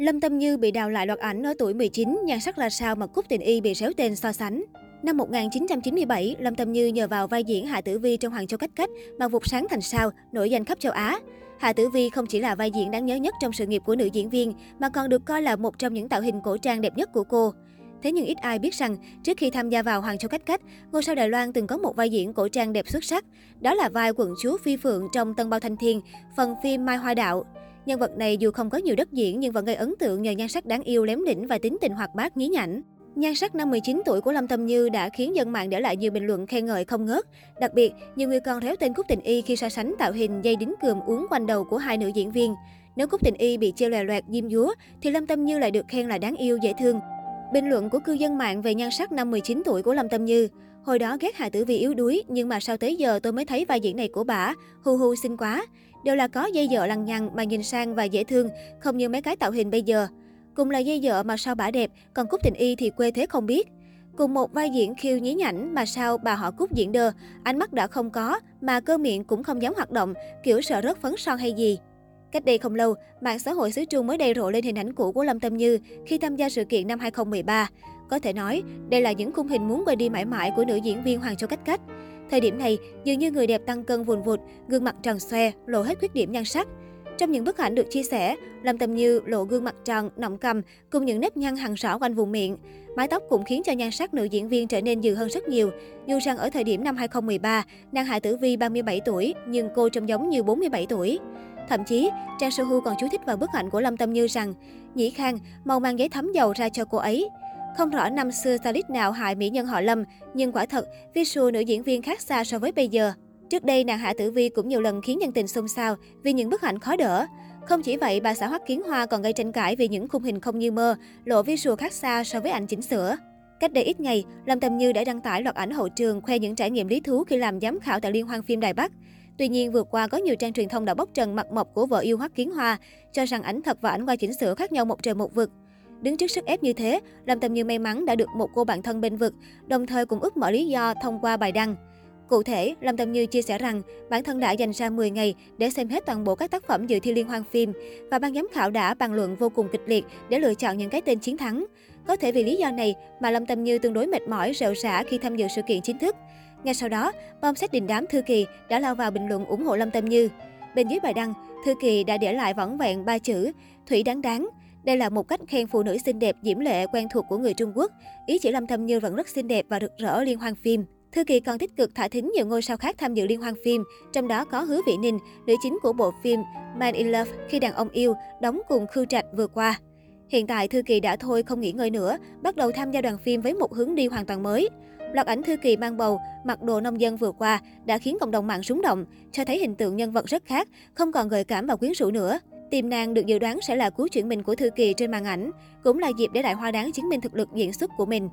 Lâm Tâm Như bị đào lại loạt ảnh ở tuổi 19, nhan sắc là sao mà Cúc Tình Y bị xéo tên so sánh. Năm 1997, Lâm Tâm Như nhờ vào vai diễn Hạ Tử Vi trong Hoàng Châu Cách Cách mà vụt sáng thành sao, nổi danh khắp châu Á. Hạ Tử Vi không chỉ là vai diễn đáng nhớ nhất trong sự nghiệp của nữ diễn viên, mà còn được coi là một trong những tạo hình cổ trang đẹp nhất của cô. Thế nhưng ít ai biết rằng, trước khi tham gia vào Hoàng Châu Cách Cách, ngôi sao Đài Loan từng có một vai diễn cổ trang đẹp xuất sắc. Đó là vai quận chúa Phi Phượng trong Tân Bao Thanh Thiên, phần phim Mai Hoa Đạo. Nhân vật này dù không có nhiều đất diễn nhưng vẫn gây ấn tượng nhờ nhan sắc đáng yêu lém đỉnh và tính tình hoạt bát nhí nhảnh. Nhan sắc năm 19 tuổi của Lâm Tâm Như đã khiến dân mạng để lại nhiều bình luận khen ngợi không ngớt. Đặc biệt, nhiều người còn réo tên Cúc Tình Y khi so sánh tạo hình dây đính cườm uống quanh đầu của hai nữ diễn viên. Nếu Cúc Tình Y bị chê loè loẹt diêm dúa, thì Lâm Tâm Như lại được khen là đáng yêu, dễ thương. Bình luận của cư dân mạng về nhan sắc năm 19 tuổi của Lâm Tâm Như. Hồi đó ghét Hà Tử Vi yếu đuối, nhưng mà sau tới giờ tôi mới thấy vai diễn này của bà, hu hu xinh quá. Đều là có dây dợ lằng nhằng mà nhìn sang và dễ thương, không như mấy cái tạo hình bây giờ. Cùng là dây dợ mà sao bả đẹp, còn Cúc Tình Y thì quê thế không biết. Cùng một vai diễn khiêu nhí nhảnh mà sao bà họ Cúc diễn đơ, ánh mắt đã không có, mà cơ miệng cũng không dám hoạt động, kiểu sợ rớt phấn son hay gì. Cách đây không lâu, mạng xã hội xứ Trung mới đầy rộ lên hình ảnh cũ của Lâm Tâm Như khi tham gia sự kiện năm 2013. Có thể nói, đây là những khung hình muốn quay đi mãi mãi của nữ diễn viên Hoàng Châu Cách Cách. Thời điểm này, dường như người đẹp tăng cân vùn vụt, gương mặt tròn xoe, lộ hết khuyết điểm nhan sắc. Trong những bức ảnh được chia sẻ, Lâm Tâm Như lộ gương mặt tròn, nọng cầm cùng những nếp nhăn hằn rõ quanh vùng miệng. Mái tóc cũng khiến cho nhan sắc nữ diễn viên trở nên dừ hơn rất nhiều. Dù rằng ở thời điểm năm 2013, nàng Hạ Tử Vi 37 tuổi, nhưng cô trông giống như 47 tuổi. Thậm chí, Trang Sohu còn chú thích vào bức ảnh của Lâm Tâm Như rằng, Nhĩ Khang mau mang giấy thấm dầu ra cho cô ấy. Không rõ năm xưa stylist nào hại mỹ nhân họ Lâm, nhưng quả thật, visual nữ diễn viên khác xa so với bây giờ. Trước đây, nàng Hạ Tử Vi cũng nhiều lần khiến nhân tình xôn xao vì những bức ảnh khó đỡ. Không chỉ vậy, bà xã Hoắc Kiến Hoa còn gây tranh cãi vì những khung hình không như mơ, lộ visual khác xa so với ảnh chỉnh sửa. Cách đây ít ngày, Lâm Tâm Như đã đăng tải loạt ảnh hậu trường khoe những trải nghiệm lý thú khi làm giám khảo tại Liên hoan phim Đài Bắc. Tuy nhiên, vừa qua có nhiều trang truyền thông đã bóc trần mặt mộc của vợ yêu Hoắc Kiến Hoa, cho rằng ảnh thật và ảnh quay chỉnh sửa khác nhau một trời một vực. Đứng trước sức ép như thế, Lâm Tâm Như may mắn đã được một cô bạn thân bên vực, đồng thời cũng ước mở lý do thông qua bài đăng. Cụ thể, Lâm Tâm Như chia sẻ rằng bản thân đã dành ra 10 ngày để xem hết toàn bộ các tác phẩm dự thi liên hoan phim và ban giám khảo đã bàn luận vô cùng kịch liệt để lựa chọn những cái tên chiến thắng. Có thể vì lý do này mà Lâm Tâm Như tương đối mệt mỏi, rệu rã khi tham dự sự kiện chính thức. Ngay sau đó, bom xét đình đám Thư Kỳ đã lao vào bình luận ủng hộ Lâm Tâm Như. Bên dưới bài đăng, Thư Kỳ đã để lại võng vẹn ba chữ Thủy đáng đáng. Đây là một cách khen phụ nữ xinh đẹp, diễm lệ, quen thuộc của người Trung Quốc. Ý chỉ Lâm Thâm Như vẫn rất xinh đẹp và rực rỡ liên hoan phim. Thư Kỳ còn tích cực thả thính nhiều ngôi sao khác tham dự liên hoan phim, trong đó có Hứa Vị Ninh, nữ chính của bộ phim Man in Love khi đàn ông yêu, đóng cùng Khưu Trạch vừa qua. Hiện tại Thư Kỳ đã thôi không nghỉ ngơi nữa, bắt đầu tham gia đoàn phim với một hướng đi hoàn toàn mới. Loạt ảnh Thư Kỳ mang bầu, mặc đồ nông dân vừa qua đã khiến cộng đồng mạng rúng động, cho thấy hình tượng nhân vật rất khác, không còn gợi cảm và quyến rũ nữa. Tiềm năng được dự đoán sẽ là cú chuyển mình của Thư Kỳ trên màn ảnh, cũng là dịp để Đại Hoa Đáng chứng minh thực lực diễn xuất của mình.